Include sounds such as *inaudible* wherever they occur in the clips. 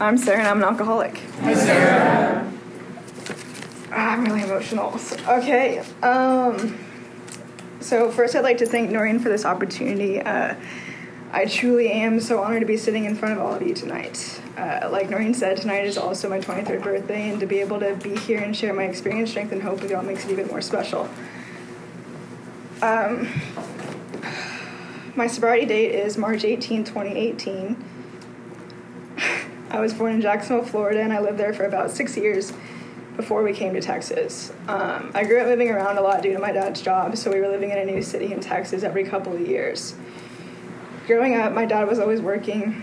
I'm Sarah and I'm an alcoholic. Hi, Sarah. I'm really emotional. Okay. Um, so first, I'd like to thank Noreen for this opportunity. Uh, I truly am so honored to be sitting in front of all of you tonight. Uh, like Noreen said, tonight is also my 23rd birthday, and to be able to be here and share my experience, strength, and hope with y'all makes it even more special. Um, my sobriety date is March 18, 2018. I was born in Jacksonville, Florida, and I lived there for about six years before we came to Texas. Um, I grew up moving around a lot due to my dad's job, so we were living in a new city in Texas every couple of years. Growing up, my dad was always working,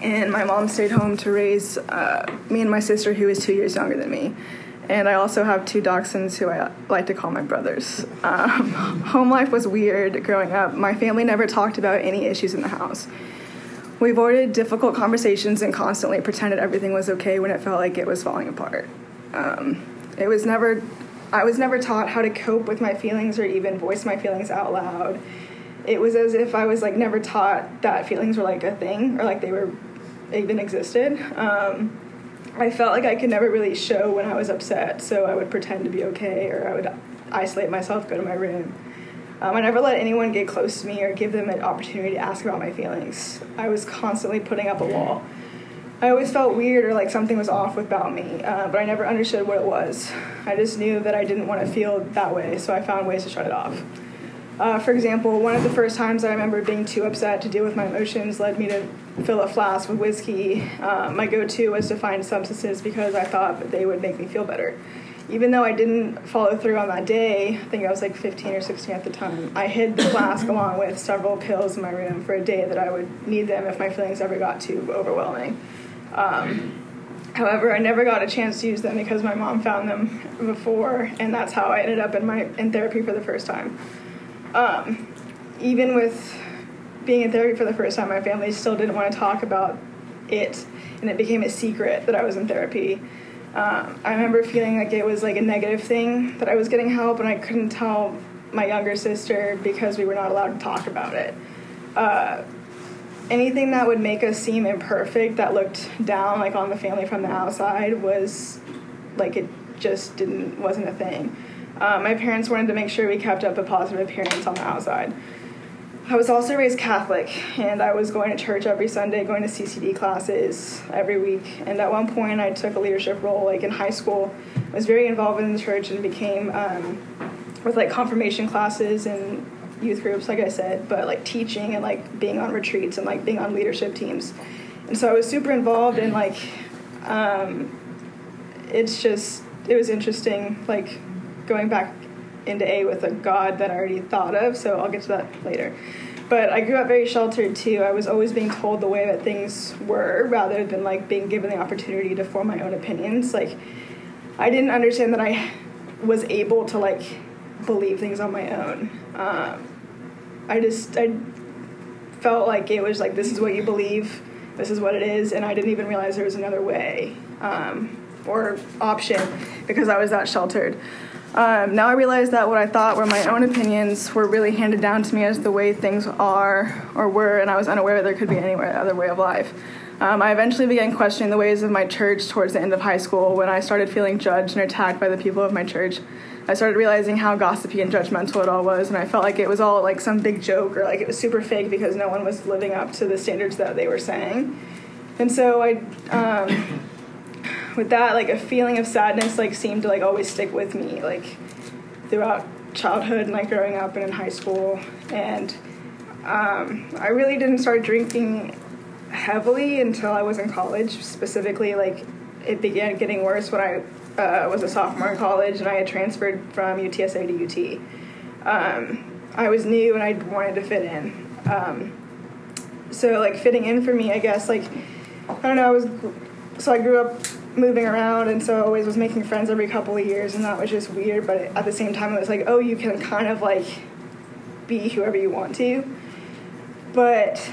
and my mom stayed home to raise uh, me and my sister, who is two years younger than me. And I also have two dachshunds who I like to call my brothers. Um, *laughs* home life was weird growing up. My family never talked about any issues in the house. We avoided difficult conversations and constantly pretended everything was okay when it felt like it was falling apart. Um, it was never, I was never taught how to cope with my feelings or even voice my feelings out loud. It was as if I was like never taught that feelings were like a thing or like they were even existed. Um, I felt like I could never really show when I was upset, so I would pretend to be okay or I would isolate myself, go to my room. Um, I never let anyone get close to me or give them an opportunity to ask about my feelings. I was constantly putting up a wall. I always felt weird or like something was off about me, uh, but I never understood what it was. I just knew that I didn't want to feel that way, so I found ways to shut it off. Uh, for example, one of the first times I remember being too upset to deal with my emotions led me to fill a flask with whiskey. Uh, my go to was to find substances because I thought that they would make me feel better. Even though I didn't follow through on that day, I think I was like 15 or 16 at the time, I hid the flask *clears throat* along with several pills in my room for a day that I would need them if my feelings ever got too overwhelming. Um, However, I never got a chance to use them because my mom found them before, and that's how I ended up in my in therapy for the first time. Um, even with being in therapy for the first time, my family still didn't want to talk about it, and it became a secret that I was in therapy. Um, I remember feeling like it was like a negative thing that I was getting help, and I couldn't tell my younger sister because we were not allowed to talk about it. Uh, anything that would make us seem imperfect, that looked down like on the family from the outside, was like it just didn't wasn't a thing. Uh, my parents wanted to make sure we kept up a positive appearance on the outside. I was also raised Catholic, and I was going to church every Sunday, going to CCD classes every week. And at one point, I took a leadership role, like in high school. I was very involved in the church and became um, with like confirmation classes and youth groups, like I said, but like teaching and like being on retreats and like being on leadership teams. And so I was super involved in like, um, it's just, it was interesting, like going back into A with a God that I already thought of, so I'll get to that later. But I grew up very sheltered too. I was always being told the way that things were rather than like being given the opportunity to form my own opinions. Like, I didn't understand that I was able to like believe things on my own. Um, I just I felt like it was like this is what you believe, this is what it is, and I didn't even realize there was another way um, or option because I was that sheltered. Um, now I realize that what I thought were my own opinions were really handed down to me as the way things are or were, and I was unaware that there could be any other way of life. Um, I eventually began questioning the ways of my church towards the end of high school when I started feeling judged and attacked by the people of my church. I started realizing how gossipy and judgmental it all was, and I felt like it was all like some big joke or like it was super fake because no one was living up to the standards that they were saying. And so I, um, with that, like a feeling of sadness like seemed to like always stick with me like throughout childhood and like growing up and in high school. And um, I really didn't start drinking heavily until I was in college. Specifically, like it began getting worse when I uh, was a sophomore in college and I had transferred from UTSA to UT. Um, I was new and I wanted to fit in. Um, so like fitting in for me, I guess like I don't know. I was so I grew up moving around and so I always was making friends every couple of years and that was just weird. But at the same time, it was like oh, you can kind of like be whoever you want to. But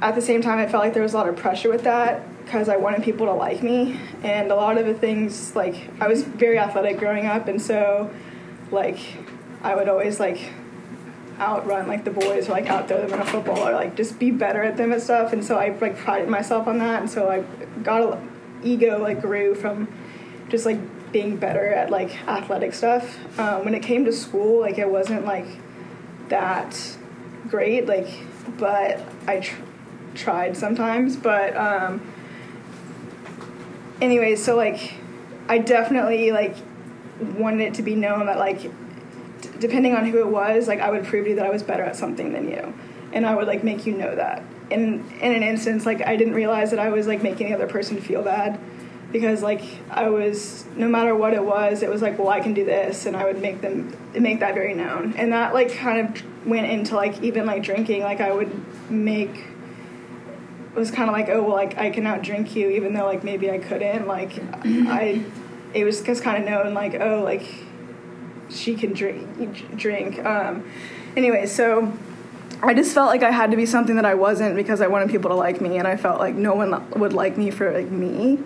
at the same time, I felt like there was a lot of pressure with that because I wanted people to like me. And a lot of the things, like, I was very athletic growing up, and so, like, I would always, like, outrun like the boys or like outthrow them in a football or like just be better at them and stuff. And so I like prided myself on that. And so I got a ego like grew from just like being better at like athletic stuff. Um, when it came to school, like it wasn't like that great. Like, but I tr- tried sometimes. But um, anyway, so like I definitely like wanted it to be known that like d- depending on who it was, like I would prove to you that I was better at something than you, and I would like make you know that. In in an instance, like I didn't realize that I was like making the other person feel bad. Because like I was no matter what it was, it was like well I can do this, and I would make them make that very known, and that like kind of went into like even like drinking, like I would make it was kind of like oh well like I can out drink you even though like maybe I couldn't. Like *laughs* I it was just kind of known like oh like she can drink drink. Um anyway so I just felt like I had to be something that I wasn't because I wanted people to like me and I felt like no one would like me for like me.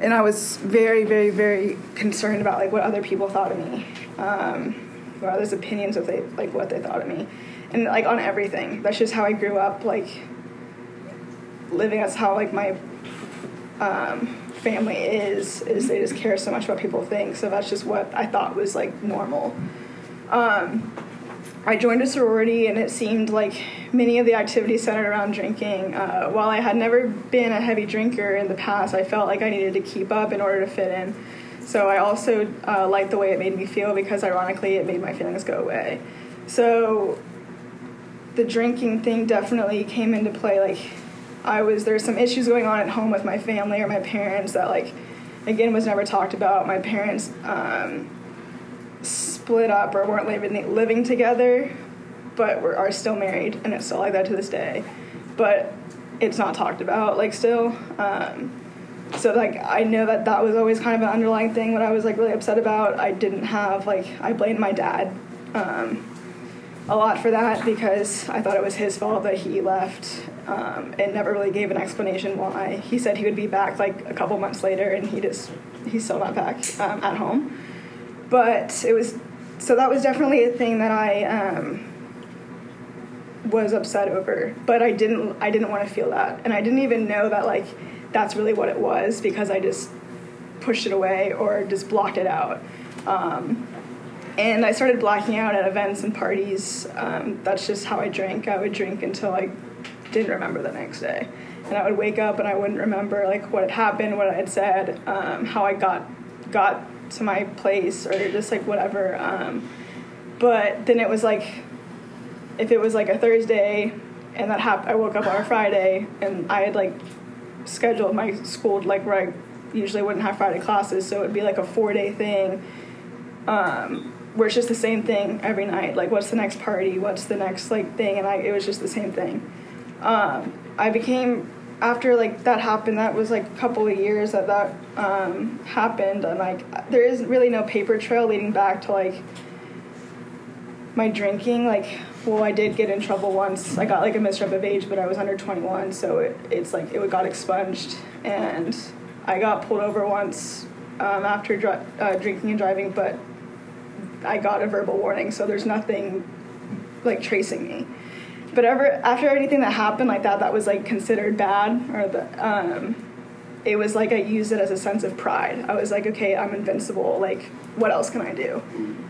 And I was very very very concerned about like what other people thought of me um or others opinions of they like what they thought of me. And like on everything. That's just how I grew up like living. As how like my um, family is is they just care so much about people think. So that's just what i thought was like normal. Um, i joined a sorority and it seemed like many of the activities centered around drinking. Uh, while i had never been a heavy drinker in the past i felt like i needed to keep up in order to fit in. So i also uh, liked the way it made me feel because ironically it made my feelings go away. So the drinking thing definitely came into play like I was there's some issues going on at home with my family or my parents that like again was never talked about. My parents um, split up or weren't living living together, but were, are still married, and it's still like that to this day. But it's not talked about like still. Um, so like I know that that was always kind of an underlying thing. What I was like really upset about, I didn't have like I blamed my dad. Um, a lot for that because I thought it was his fault that he left um, and never really gave an explanation why. He said he would be back like a couple months later, and he just he's still not back um, at home. But it was so that was definitely a thing that I um, was upset over. But I didn't I didn't want to feel that, and I didn't even know that like that's really what it was because I just pushed it away or just blocked it out. Um, and I started blacking out at events and parties. Um, that's just how I drank. I would drink until I didn't remember the next day, and I would wake up and I wouldn't remember like what had happened, what I had said, um, how I got got to my place, or just like whatever. Um, but then it was like, if it was like a Thursday, and that happened, I woke up on a Friday, and I had like scheduled my school like where I usually wouldn't have Friday classes, so it would be like a four day thing. Um, where it's just the same thing every night. Like, what's the next party? What's the next like thing? And I, it was just the same thing. Um, I became after like that happened. That was like a couple of years that that um, happened, and like there is really no paper trail leading back to like my drinking. Like, well, I did get in trouble once. I got like a misrep of age, but I was under 21, so it, it's like it got expunged, and I got pulled over once um, after dr- uh, drinking and driving, but I got a verbal warning, so there's nothing like tracing me. But ever after anything that happened like that, that was like considered bad, or the um, it was like I used it as a sense of pride. I was like, okay, I'm invincible. Like, what else can I do?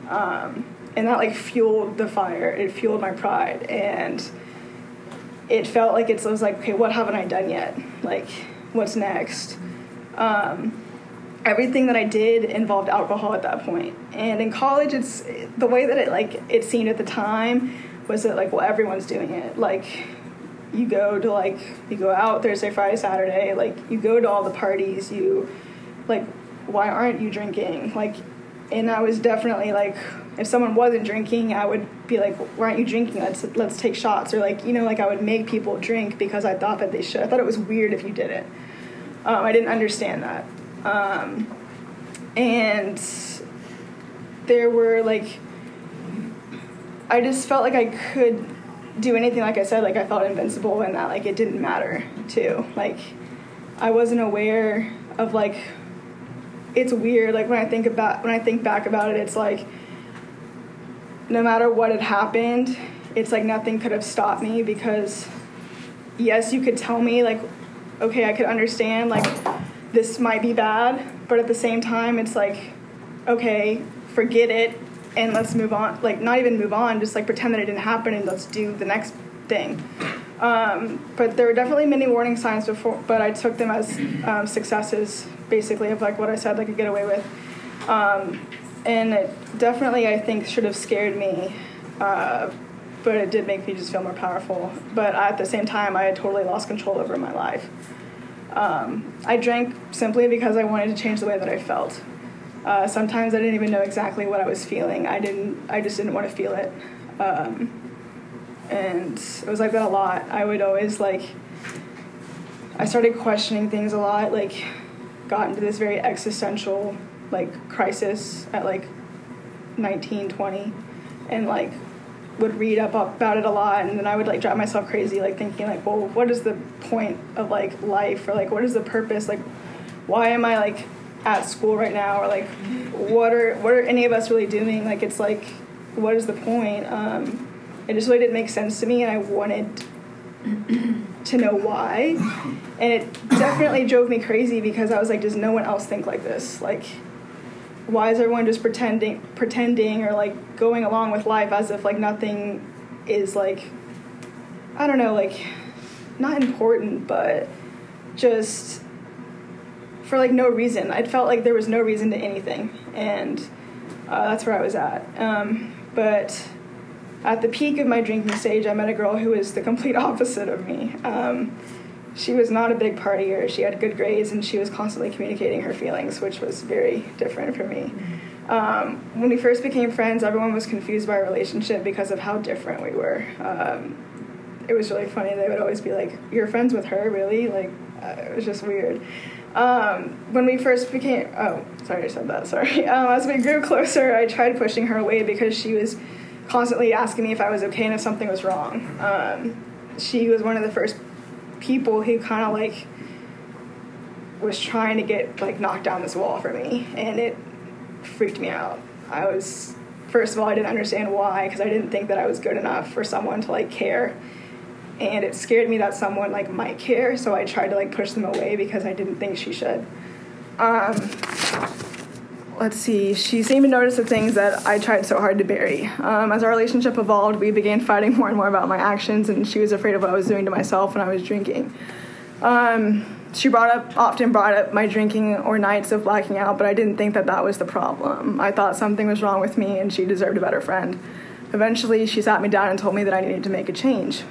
Um, and that like fueled the fire. It fueled my pride, and it felt like it was like, okay, what haven't I done yet? Like, what's next? Um, everything that I did involved alcohol at that point. And in college, it's the way that it like it seemed at the time was that like well everyone's doing it. Like you go to like you go out Thursday, Friday, Saturday. Like you go to all the parties. You like why aren't you drinking? Like, and I was definitely like if someone wasn't drinking, I would be like, why aren't you drinking? Let's let's take shots or like you know like I would make people drink because I thought that they should. I thought it was weird if you did it. Um, I didn't understand that. Um, and there were like, I just felt like I could do anything. Like I said, like I felt invincible, and that like it didn't matter too. Like I wasn't aware of like. It's weird. Like when I think about when I think back about it, it's like no matter what had happened, it's like nothing could have stopped me because yes, you could tell me like, okay, I could understand like this might be bad, but at the same time, it's like, okay, forget it and let's move on. Like not even move on, just like pretend that it didn't happen and let's do the next thing. Um, but there were definitely many warning signs before, but I took them as um, successes, basically, of like what I said I could get away with. Um, and it definitely, I think, should have scared me, uh, but it did make me just feel more powerful. But at the same time, I had totally lost control over my life. Um, I drank simply because I wanted to change the way that I felt. Uh, sometimes I didn't even know exactly what I was feeling. I didn't. I just didn't want to feel it. Um, and it was like that a lot. I would always like. I started questioning things a lot. Like, got into this very existential like crisis at like 19, 20, and like would read up about it a lot and then I would like drive myself crazy like thinking like well what is the point of like life or like what is the purpose like why am I like at school right now or like what are what are any of us really doing? Like it's like what is the point? Um it just really didn't make sense to me and I wanted *clears throat* to know why. And it definitely drove me crazy because I was like does no one else think like this? Like why is everyone just pretending pretending or like going along with life as if like nothing is like I don't know like not important but just for like no reason I felt like there was no reason to anything and uh, that's where I was at um, but at the peak of my drinking stage I met a girl who was the complete *laughs* opposite of me um, she was not a big partier. She had good grades and she was constantly communicating her feelings, which was very different for me. Um, when we first became friends, everyone was confused by our relationship because of how different we were. Um, it was really funny. They would always be like, "You're friends with her, really?" Like, uh, it was just weird. Um, when we first became, oh, sorry, I said that. Sorry. *laughs* Um, as we grew closer, I tried pushing her away because she was constantly asking me if I was okay and if something was wrong. Um, she was one of the first people who kind of like was trying to get like knocked down this wall for me and it freaked me out i was first of all i didn't understand why because i didn't think that i was good enough for someone to like care and it scared me that someone like might care so i tried to like push them away because i didn't think she should um, let's see, she seemed to notice the things that I tried so hard to bury. Um, as our relationship evolved, we began fighting more and more about my actions, and she was afraid of what I was doing to myself when I was drinking. Um, she brought up, often brought up my drinking or nights of blacking out, but I didn't think that that was the problem. I thought something was wrong with me, and she deserved a better friend. Eventually, she sat me down and told me that I needed to make a change.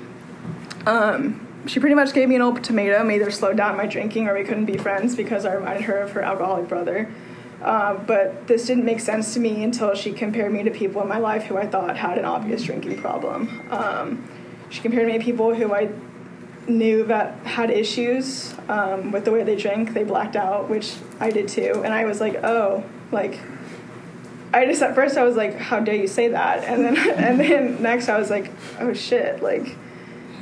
Um, she pretty much gave me an ultimatum either slow down my drinking or we couldn't be friends because I reminded her of her alcoholic brother. Um, but this didn't make sense to me until she compared me to people in my life who I thought had an obvious drinking problem. Um, she compared me to people who I knew that had issues um, with the way they drink. They blacked out, which I did too. And I was like, oh, like, I just at first I was like, how dare you say that? And then *laughs* and then next I was like, oh shit, like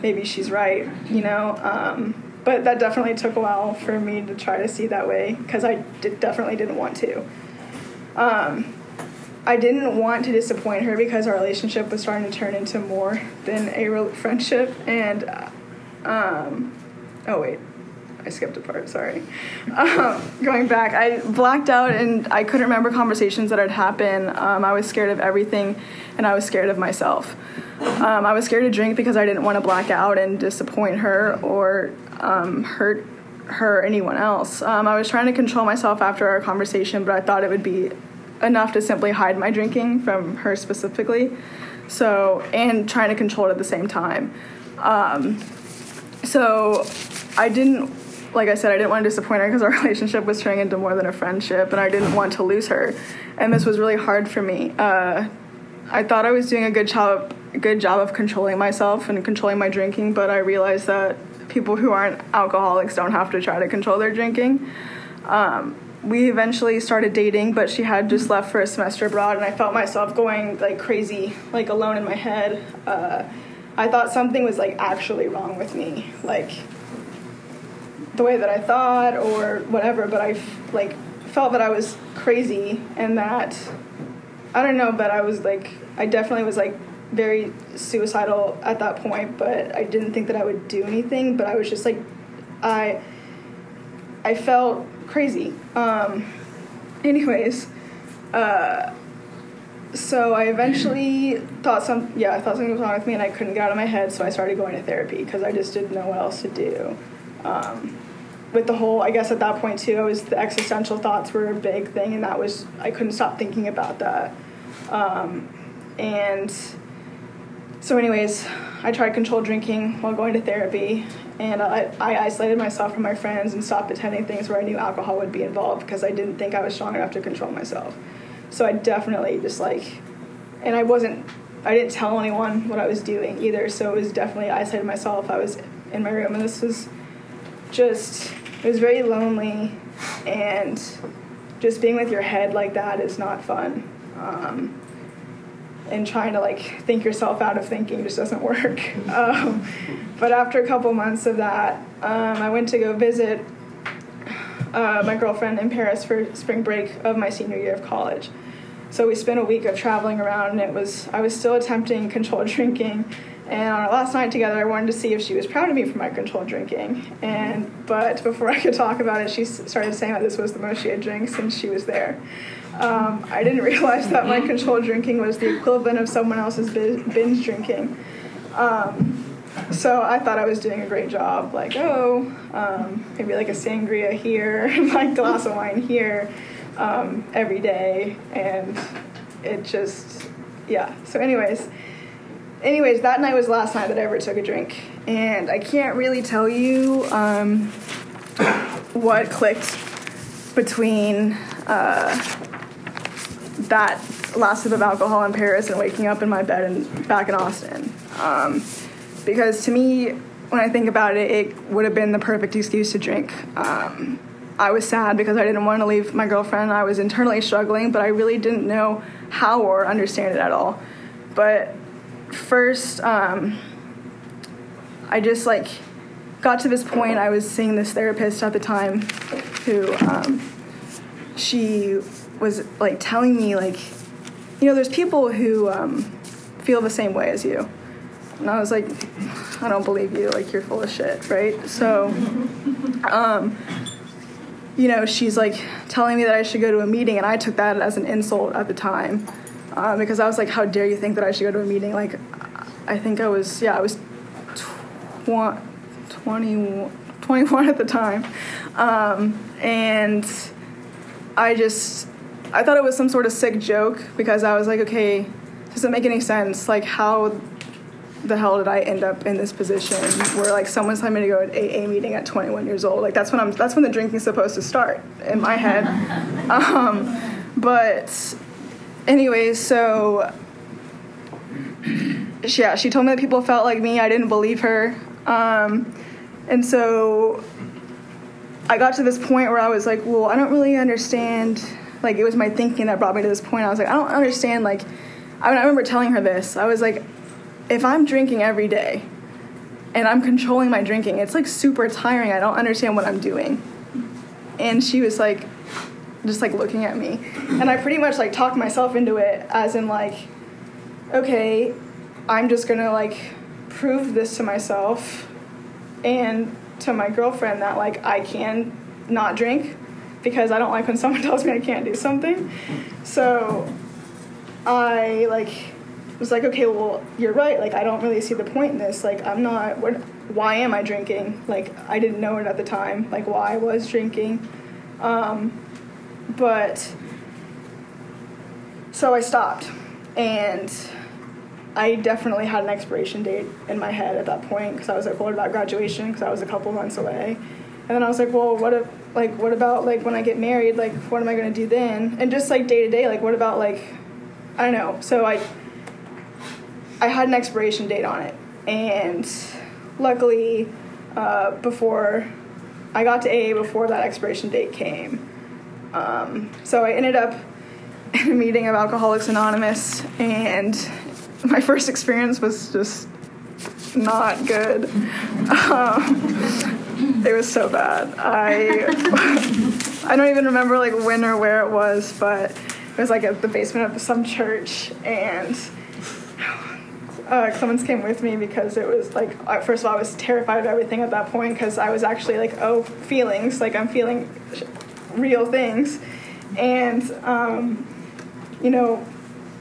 maybe she's right, you know. Um, but that definitely took a while for me to try to see that way because I did, definitely didn't want to. Um, I didn't want to disappoint her because our relationship was starting to turn into more than a real friendship. And, uh, um, oh, wait, I skipped a part, sorry. Um, going back, I blacked out and I couldn't remember conversations that had happened. Um, I was scared of everything and I was scared of myself. Um, I was scared to drink because I didn't want to black out and disappoint her or um, hurt her or anyone else. Um, I was trying to control myself after our conversation, but I thought it would be enough to simply hide my drinking from her specifically. So, and trying to control it at the same time. Um, so, I didn't, like I said, I didn't want to disappoint her because our *laughs* relationship was turning into more than a friendship, and I didn't want to lose her. And this was really hard for me. Uh, I thought I was doing a good job, good job of controlling myself and controlling my drinking, but I realized that people who aren't alcoholics don't have to try to control their drinking. Um, we eventually started dating, but she had just left for a semester abroad, and I felt myself going like crazy, like alone in my head. Uh, I thought something was like actually wrong with me, like the way that I thought or whatever. But I like felt that I was crazy and that I don't know, but I was like I definitely was like very suicidal at that point, but I didn't think that I would do anything. But I was just like, I, I felt crazy. Um, anyways, uh, so I eventually thought some yeah I thought something was wrong with me and I couldn't get out of my head so I started going to therapy because I just didn't know what else to do. Um, with the whole I guess at that point too I was the existential thoughts were a big thing and that was I couldn't stop thinking about that. Um, and so anyways I tried controlled drinking while going to therapy and I, I isolated myself from my friends and stopped attending things where I knew alcohol would be involved because I didn't think I was strong enough to control myself. So I definitely just like, and I wasn't, I didn't tell anyone what I was doing either. So it was definitely I isolated myself. I was in my room, and this was just, it was very lonely, and just being with your head like that is not fun. Um, and trying to like think yourself out of thinking just doesn't *laughs* work. Um, but after a couple months of that, um, I went to go visit uh, my girlfriend in Paris for spring break of my senior year of college. So we spent a week of traveling around, and it was I was still attempting *laughs* controlled drinking. And on our last night together, I wanted to see if she was proud of me for my controlled drinking. And but before *laughs* I could talk about it, she started saying that this was the most she had drank since she was there. Um, I didn't *laughs* realize that my controlled drinking was the equivalent of someone else's binge drinking. Um, so I thought I was doing a great job. Like, oh, um, maybe like a sangria here, *laughs* like glass of wine here um, every day, and it just yeah. So, anyways, anyways, that night was the last night that I ever took a drink, and I can't really tell you um, what clicked between uh, that last sip of alcohol in Paris and waking up in my bed and back in Austin. Um, because to me, when I think about it, it would have been the perfect excuse to drink. Um, I was sad because I didn't want to leave my girlfriend. I was internally struggling, but I really didn't know how or understand it at all. But first, um, I just like got to this point. I was seeing this therapist at the time who um, she was like telling me, like, you know, there's people who um, feel the same way as you. And I was like, I don't believe you. Like, you're full of shit, right? So, um, you know, she's like telling me that I should go to a meeting, and I took that as an insult at the time um, because I was like, how dare you think that I should go to a meeting? Like, I think I was, yeah, I was tw- 20, 21 at the time. Um, and I just, I thought it was some sort of sick joke because I was like, okay, does it make any sense. Like, how the hell did I end up in this position where like someone's telling me to go to AA meeting at 21 years old? Like that's when I'm that's when the drinking's supposed to start in my head. *laughs* Um, but anyways, so yeah, she told me that people felt like me. I didn't believe her, um, and so I got to this point where I was like, well, I don't really understand. Like it was my thinking that brought me to this point. I was like, I don't understand. Like I, mean, I remember telling her this. I was like, if I'm drinking every day and I'm controlling my drinking, it's like super tiring. I don't understand what I'm doing. And she was like, just like looking at me. And I pretty much like talked myself into it, as in, like, okay, I'm just gonna like prove this to myself and to my girlfriend that like I can not drink because I don't like when someone *laughs* tells me I can't do something. So I like was like, okay, well, you're right. Like, I don't really see the point in this. Like, I'm not. Why am I drinking? Like, I didn't know it at the time. Like, why I was drinking. Um, but so I stopped, and I definitely had an expiration date in my head at that point because I was like, what about graduation? Because I was a couple months away. And then I was like, well, what if, like, what about like when I get married? Like, what am I gonna do then? And just like day to day, like, what about like, I don't know. So I I had an expiration date on it, and luckily, uh, before I got to AA before that expiration date came. Um, so I ended up in *laughs* a meeting of Alcoholics Anonymous, and my first experience was just not good. Um, it was so bad. I *laughs* I don't even remember like when or where it was, but it was like at the basement of some church, and *sighs* uh, Clemens came with me because it was like, first of all, I was terrified of everything at that point because I was actually like, oh, feelings, like I'm feeling real things. And, um, you know,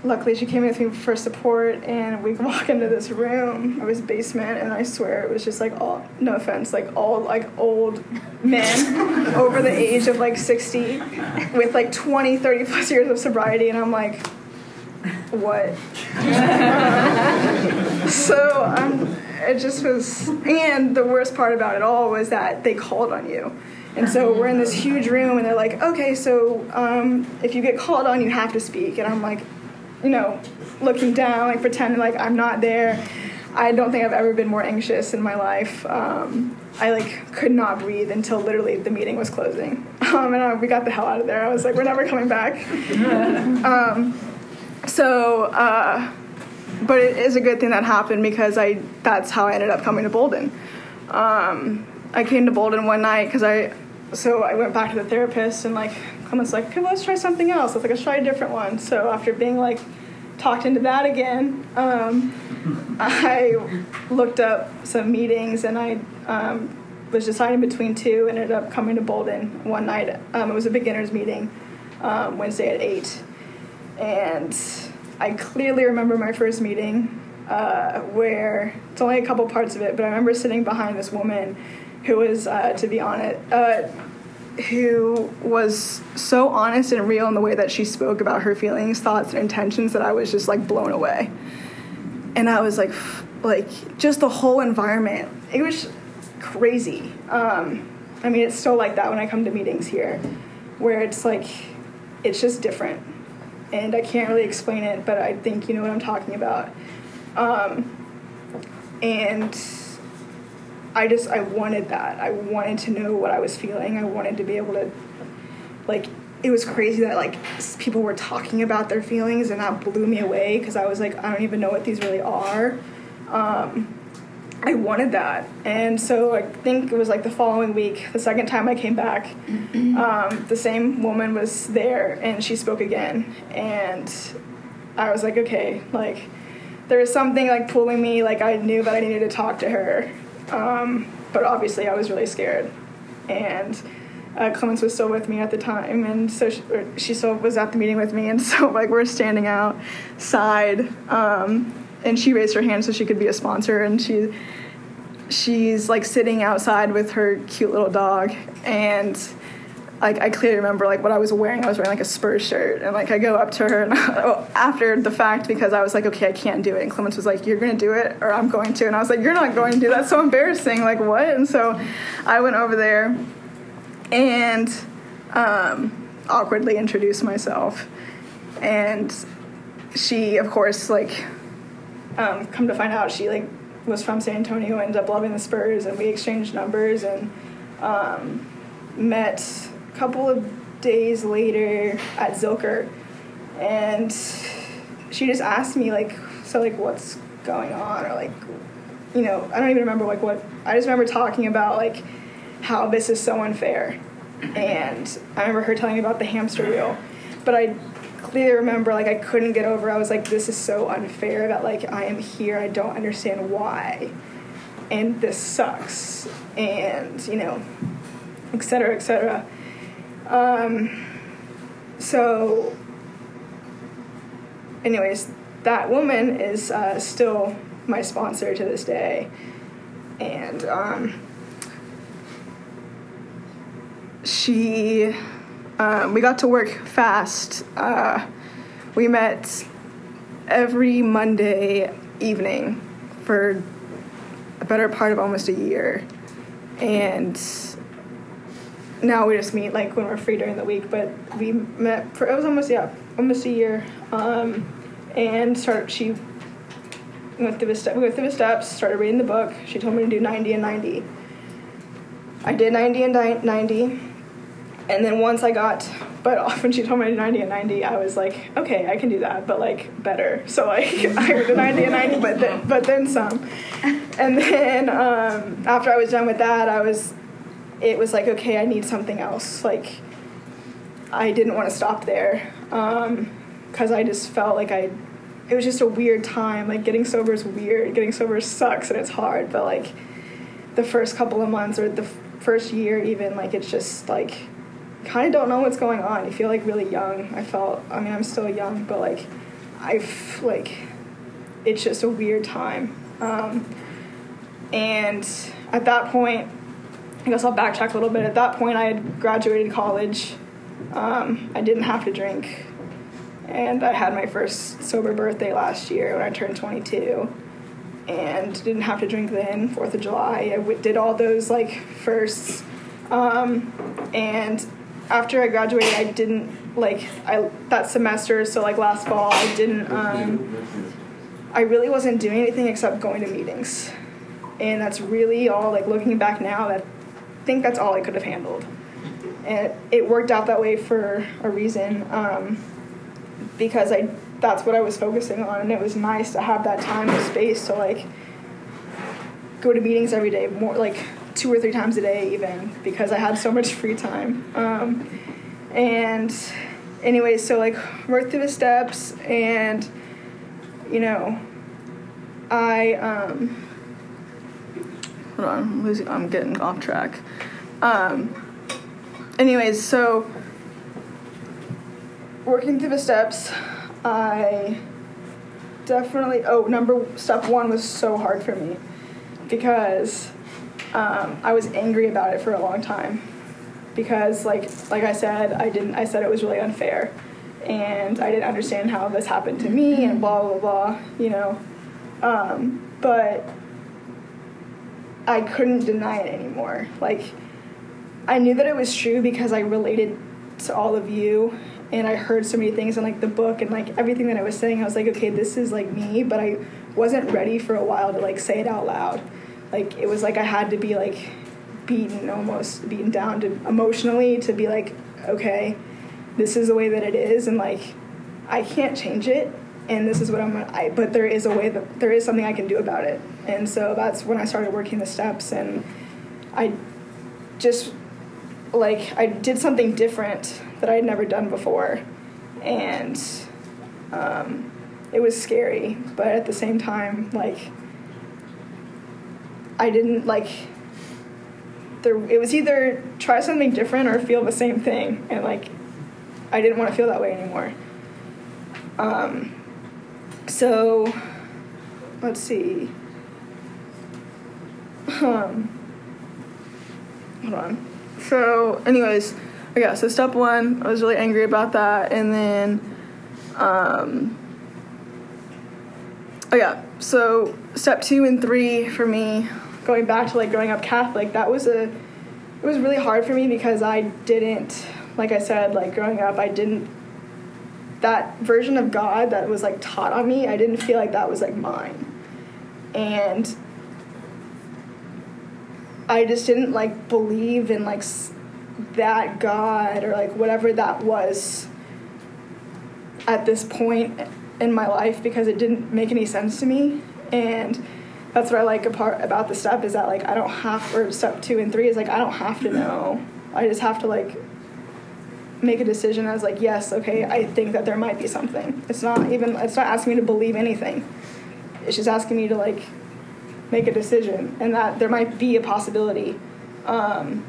luckily she came with me for support and we *laughs* walk into this room. It was basement and i swear it was just like all no offense like all like old men *laughs* over the age of like 60 with like 20 30 plus years of sobriety. And i'm like what? *laughs* So um, it just was and the worst part about it all was that they called on you and so we're in this huge room and they're like okay so um, if you get called on you have to speak and i'm like you know, looking down, like pretending like I'm not there. I don't think I've ever been more anxious in my life. Um, I like could not breathe until literally the meeting was closing, *laughs* um, and I, we got the hell out of there. I was like, we're never coming back. *laughs* um, so, uh, but it is a good thing that happened because I that's how I ended up coming to Bolden. Um, I came to Bolden one night because I so I went back to the therapist and like Clement's like, okay, let's try something else. I was like, let's try a different one. So after being like talked into that again, um, *laughs* I looked up some meetings and I um, was deciding between two. Ended up coming to Bolden one night. Um, it was a beginners meeting um, Wednesday at eight, and I clearly remember my first meeting. Uh, where it's only a couple parts of it, but I remember sitting behind this woman who was, uh, to be honest, uh, who was so honest and real in the way that she spoke about her feelings, thoughts, and intentions that I was just like blown away. And I was like, like just the whole environment. It was crazy. Um, I mean, it's still like that when I come to meetings here, where it's like, it's just different, and I can't really explain it, but I think you know what I'm talking about. Um, and I just I wanted that. I wanted to know what I was feeling. I wanted to be able to like it was crazy that like people were talking about their feelings and that blew me away because I was like I don't even know what these really are. Um, I wanted that, and so I think it was like the following week, the second time I came back, *clears throat* um, the same woman was there and she spoke again, and I was like, okay, like there was something like pulling me, like I knew that I needed to talk to her, um, but obviously, I was really scared. And uh, Clemens was still with me at the time, and so she, she, still was at the meeting with me. And *laughs* so, like, we're standing outside, um, and she raised her hand so she could be a sponsor, and she she's like sitting outside with her cute little dog, and like I clearly remember like what I was wearing. I was wearing like a Spurs shirt, and like I go up to her and *laughs* after the fact because I was like, okay, I can't do it. And Clemens was like, you're gonna do it, or I'm going to. And I was like, you're not going to. That's so embarrassing. Like what? And so I went over there and um, awkwardly introduced myself, and she, of course, like um, come to find out, she like was from San Antonio, ended up loving the Spurs, and we exchanged numbers and um, met couple of days later at Zilker, and she just asked me like, so like what's going on, or like, you know, I don't even remember like what. I just remember talking about like how this is so unfair, and I remember her telling me about the hamster wheel, but I clearly remember like I couldn't get over. I was like, this is so unfair that like I am here. I don't understand why, and this sucks, and you know, et cetera, et cetera. Um, so, anyways, that woman is uh, still my sponsor to this day. And um, she, um, we got to work fast. Uh, we met every Monday evening for a better part of almost a year. And now we just meet like when we're free during the week. But we met for it was almost yeah almost a year, um, and started she went through the step we went through the steps. Started reading the book. She told me to do ninety and ninety. I did ninety and ninety, and then once I got. But *laughs* when she told me to do 90 and 90, I was like, okay, I can do that, but like better. *laughs* So like *laughs* I did 90 and 90, but then, but then some. And then um, after I was done with that, I was it was like, okay, I need something else. Like, I didn't want to stop there because um, I just felt like I it was just a weird time. Like getting sober is weird. Getting sober sucks and it's hard. But like the first couple of months or the first year, even like it's just like kind of don't know what's going on. You feel like really young. I felt. I mean, I'm still young, but like I've like it's just a weird time. Um, and at that point, I guess I'll backtrack a little bit. At that point, I had graduated college. Um, I didn't have to drink and I had my first sober birthday last year when I turned 22 and didn't have to drink then, 4th of July. I w- did all those like firsts. Um, and after I graduated, I didn't like I that semester, so like last fall, I didn't. Um, I really wasn't doing anything except going to meetings, and that's really all. Like looking back now, that think that's all I could have handled, and it worked out that way for a reason. Um, because I that's what I was focusing on, and it was nice to have that time and space to like go to meetings every day, more like two or three times a day, even because I had so much free time. Um, and anyway, so like worked through the steps, and you know, I um, hold on, I'm losing, I'm getting off track. Um, anyways, so working through the steps, I definitely. Oh, number step one was so hard for me because um, I was angry about it for a long time because, like, like I said, I didn't. I said it was really unfair, and I didn't understand how this happened to me, and blah blah blah. You know, um, but I couldn't deny it anymore. Like, I knew that it was true because I related to all of you and I heard so many things in like the book and like everything that I was saying. I was like, okay, this is like me, but I wasn't ready for a while to like say it out loud. Like it was like I had to be like beaten almost beaten down to emotionally to be like, okay, this is the way that it is, and like I can't change it, and this is what I'm. I but there is a way that there is something I can do about it, and so that's when I started working the steps, and I just like I did something different that I had never done before, and um, it was scary. But at the same time, like I didn't like. There, it was either try something different or feel the same thing, and like I didn't want to feel that way anymore. Um, so let's see. Um, hold on. So, anyways, yeah, so step one, I was really angry about that. And then, um, oh yeah, so step two and three for me, going back to like growing up Catholic, that was a, it was really hard for me because I didn't, like I said, like growing up, I didn't, that version of God that was like taught on me, I didn't feel like that was like mine. And I just didn't like believe in like that God or like whatever that was at this point in my life because it didn't make any sense to me. And that's what I like apart about the step is that like I don't have or step two and three is like I don't have to know. I just have to like make a decision as like yes okay I think that there might be something. It's not even it's not asking me to believe anything. It's just asking me to like make a decision and that there might be a possibility. Um,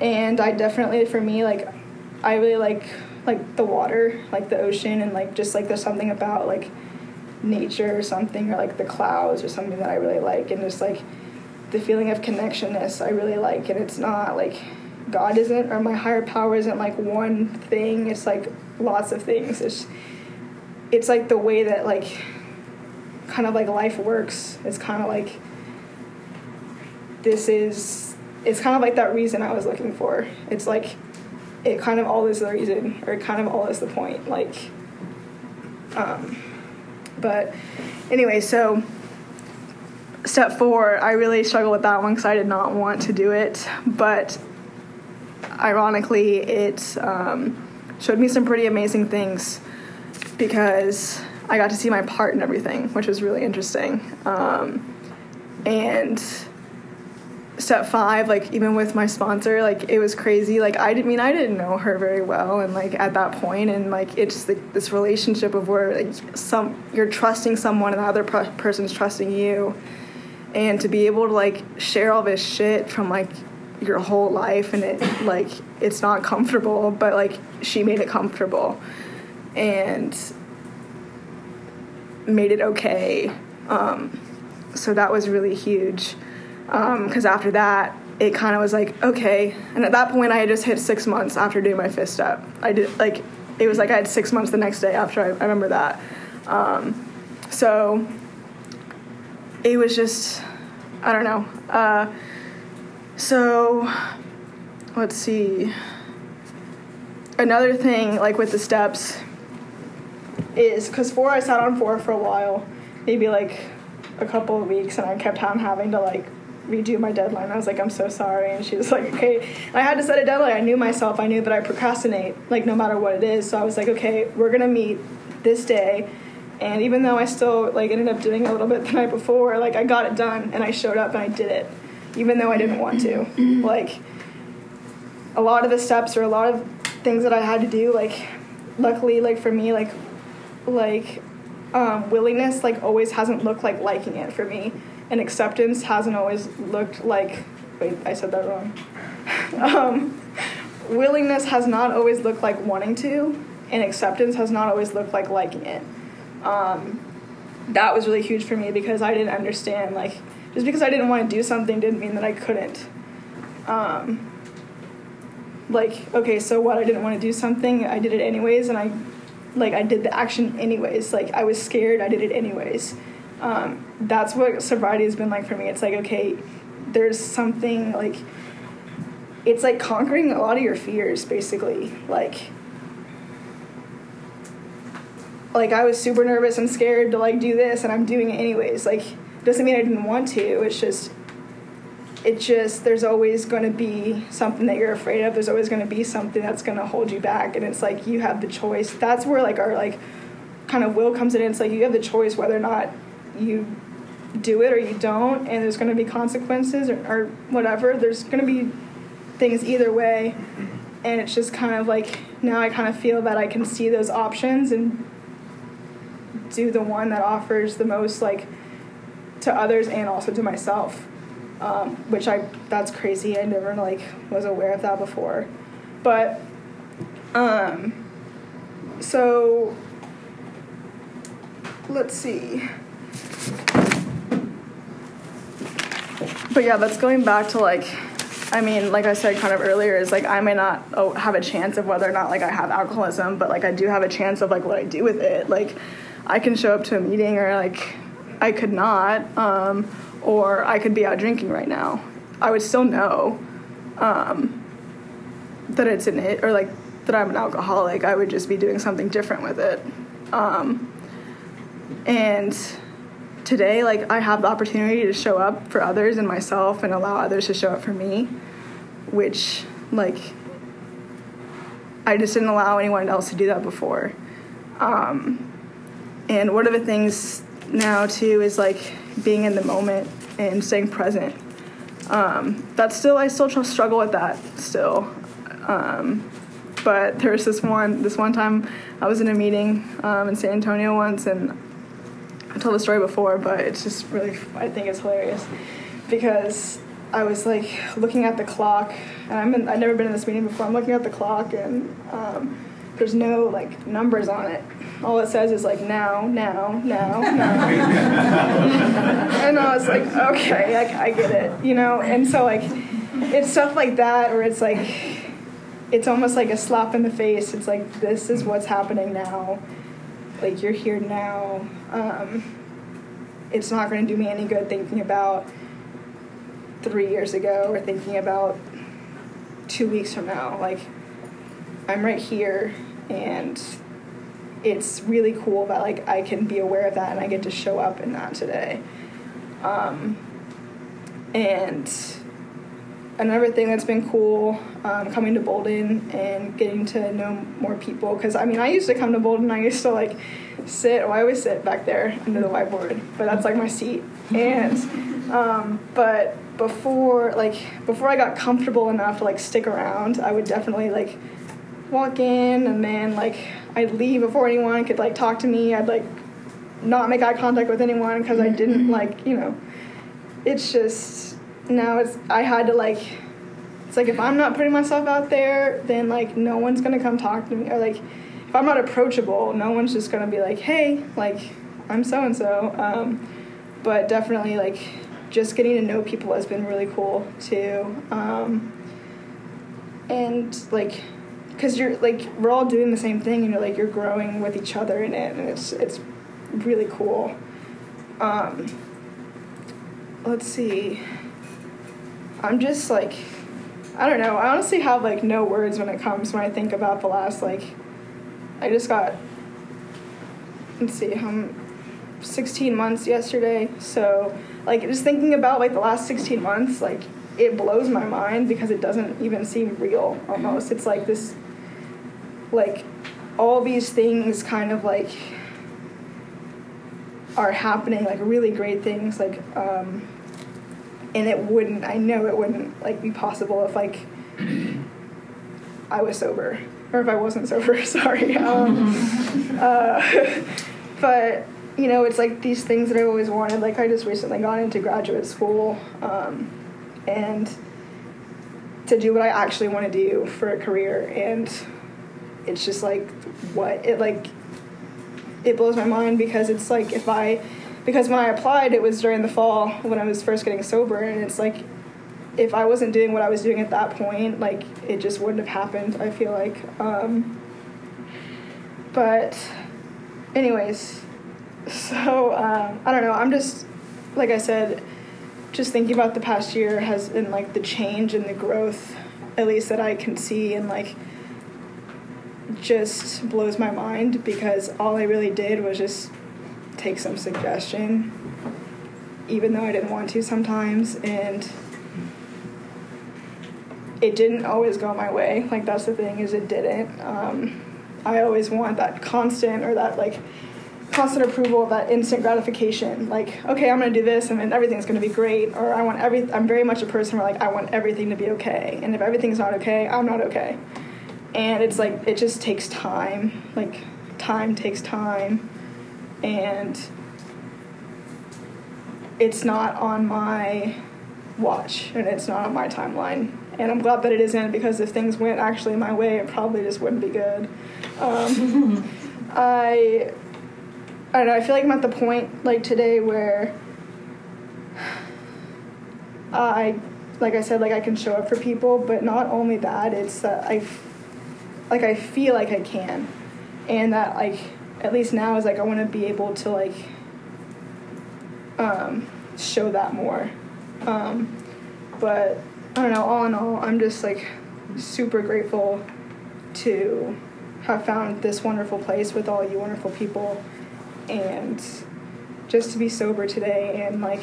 and i definitely for me like i really like like the water like the ocean and like just like there's something about like nature or something or like the clouds or something that i really like and just like the feeling of connectionness i really like and it's not like god isn't or my higher power isn't like one thing it's like lots of things. It's it's like the way that like kind of like life works. It's kind of like this is it's kind of like that reason I was looking for. It's like it kind of all is the reason, or it kind of all is the point. Like, um, but anyway, so step four, I really struggled with that one because I did not want to do it, but ironically, it um, showed me some pretty amazing things because I got to see my part in everything, which was really interesting. Um, and step five, like even with my sponsor, like it was crazy. Like I didn't mean I didn't know her very well, and like at that point, and like it's like this relationship of where like some you're trusting someone and the other per- person's trusting you, and to be able to like share all this shit from like your whole life, and it like it's not comfortable, but like she made it comfortable, and made it okay. Um, so that was really huge because um, after that it kind of was like okay. And at that point i had just hit six months after doing my fifth step i did like it was like i had six months the next day after i, I remember that. Um, so it was just i don't know. Uh, so let's see. Another thing like with the steps is because four i sat on four for a while maybe like a couple of weeks and i kept on having to like redo my deadline. I was like, I'm so sorry. And she was like, okay. I had to set a deadline. I knew myself. I knew that I procrastinate, like, no matter what it is. So I was like, okay, we're going to meet this day. And even though I still, like, ended up doing a little bit the night before, like, I got it done and I showed up and I did it, even though I didn't want to. *clears throat* like, a lot of the steps or a lot of things that I had to do, like, luckily, like, for me, like, like, um, willingness, like, always hasn't looked like liking it for me and acceptance hasn't always looked like wait i said that wrong. *laughs* Um, willingness has not always looked like wanting to and acceptance has not always looked like liking it. Um, that was really huge for me because i didn't understand like just because i didn't want to do something didn't mean that i couldn't. Um, like okay so what i didn't want to do something i did it anyways and i like i did the action anyways like i was scared i did it anyways um, that's what sobriety has been like for me. It's like, okay, there's something like, it's like conquering a lot of your fears, basically. Like, like I was super nervous and scared to like do this, and I'm doing it anyways. Like, doesn't mean I didn't want to. It's just, it's just there's always going to be something that you're afraid of. There's always going to be something that's going to hold you back, and it's like you have the choice. That's where like our like kind of will comes in. It's like you have the choice whether or not you do it or you don't, and there's going to be consequences or, or whatever. There's going to be things either way, and it's just kind of like now I kind of feel that I can see those options and do the one that offers the most like to others and also to myself. Um, which i that's crazy. I never like was aware of that before. But um so let's see but yeah, that's going back to like, I mean, like I said kind of earlier, is like I may not oh, have a chance of whether or not like I have alcoholism, but like I do have a chance of like what I do with it. Like I can show up to a meeting or like I could not, um, or I could be out drinking right now. I would still know um, that it's in it or like that I'm an alcoholic. I would just be doing something different with it. Um, and today like i have the opportunity to show up for others and myself and allow others to show up for me which like i just didn't allow anyone else to do that before. Um, and one of the things now too is like being in the moment and staying present. Um, that's still i still struggle with that still. Um, but there was this one this one time i was in a meeting um, in san antonio once and told the story before, but it's just really, I think it's hilarious because I was like looking at the clock, and I'm in, I've never been in this meeting before. I'm looking at the clock, and um, there's no like numbers on it. All it says is like now, now, now, now. *laughs* and I was like, okay, I, I get it, you know. And so like, it's stuff like that, where it's like, it's almost like a slap in the face. It's like this is what's happening now like you're here now. Um, it's not going to do me any good thinking about three years ago or thinking about two weeks from now. Like I'm right here, and it's really cool that like I can be aware of that and I get to show up in that today. Um, and another thing that's been cool um, coming to Bolden and getting to know more people because I mean I used to come to Bolden I used to like sit well I always sit back there under the whiteboard but that's like my seat and um, but before like before I got comfortable enough to like stick around, I would definitely like walk in and then like I'd leave before anyone could like talk to me. I'd like not make eye contact with anyone because I didn't like you know. It's just now it's I had to like it's like if I'm not putting myself out there, then like no one's gonna come talk to me or like if I'm not approachable, no one's just gonna be like, hey, like I'm so and so. But definitely like just getting to know people has been really cool too. Um, and like because you're like we're all doing the same thing and you're like you're growing with each other in it and it's it's really cool um, let's see i'm just like i don't know. I honestly have like no words when it comes when i think about the last like i just got let's see i'm 16 months yesterday. So like just thinking about like the last 16 months like it blows my mind because it doesn't even seem real almost. It's like this like all these things kind of like are happening like really great things like um and it wouldn't i know it wouldn't like be possible if like i was sober. Or if i wasn't sober *laughs* sorry. Um, uh, *laughs* but you know it's like these things that i've always wanted. Like i just recently got into graduate school um, and to do what i actually want to do for a career. And it's just like what it like it blows my mind because it's like if I because when I applied it was during the fall when I was first getting sober and it's like if I wasn't doing what I was doing at that point like it just wouldn't have happened I feel like um, but anyways *laughs* so um, I don't know I'm just like I said just thinking about the past year has been like the change and the growth at least that I can see and like just blows my mind because all I really did was just take some suggestion, even though I didn't want to sometimes, and it didn't always go my way. Like that's the thing is it didn't. Um, I always want that constant or that like constant approval, that instant gratification. Like, okay, I'm gonna do this, and then everything's gonna be great. Or I want every. I'm very much a person where like I want everything to be okay, and if everything's not okay, I'm not okay and it's like it just takes time like time takes time and it's not on my watch and it's not on my timeline. And i'm glad that it isn't because if things went actually my way it probably just wouldn't be good. Um, *laughs* i i don't know i feel like i'm at the point like today where i like i said like i can show up for people but not only that it's that i like I feel like I can, and that like at least now is like I want to be able to like um, show that more. Um, but I don't know. All in all, I'm just like super grateful to have found this wonderful place with all you wonderful people, and just to be sober today and like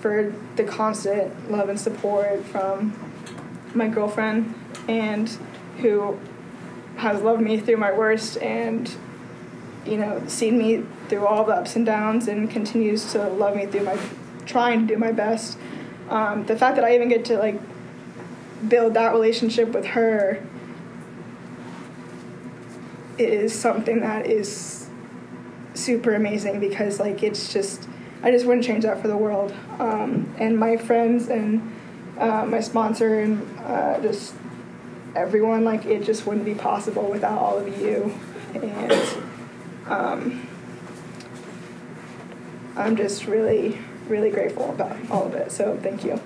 for the constant love and support from my girlfriend and who has loved me through my worst and you know seen me through all the ups and downs and continues to love me through my trying to do my best um, the fact that i even get to like build that relationship with her is something that is super amazing because like it's just i just wouldn't change that for the world um, and my friends and uh, my sponsor and uh, just everyone. Like it just wouldn't be possible without all of you, and um, I'm just really, really grateful about all of it. So thank you.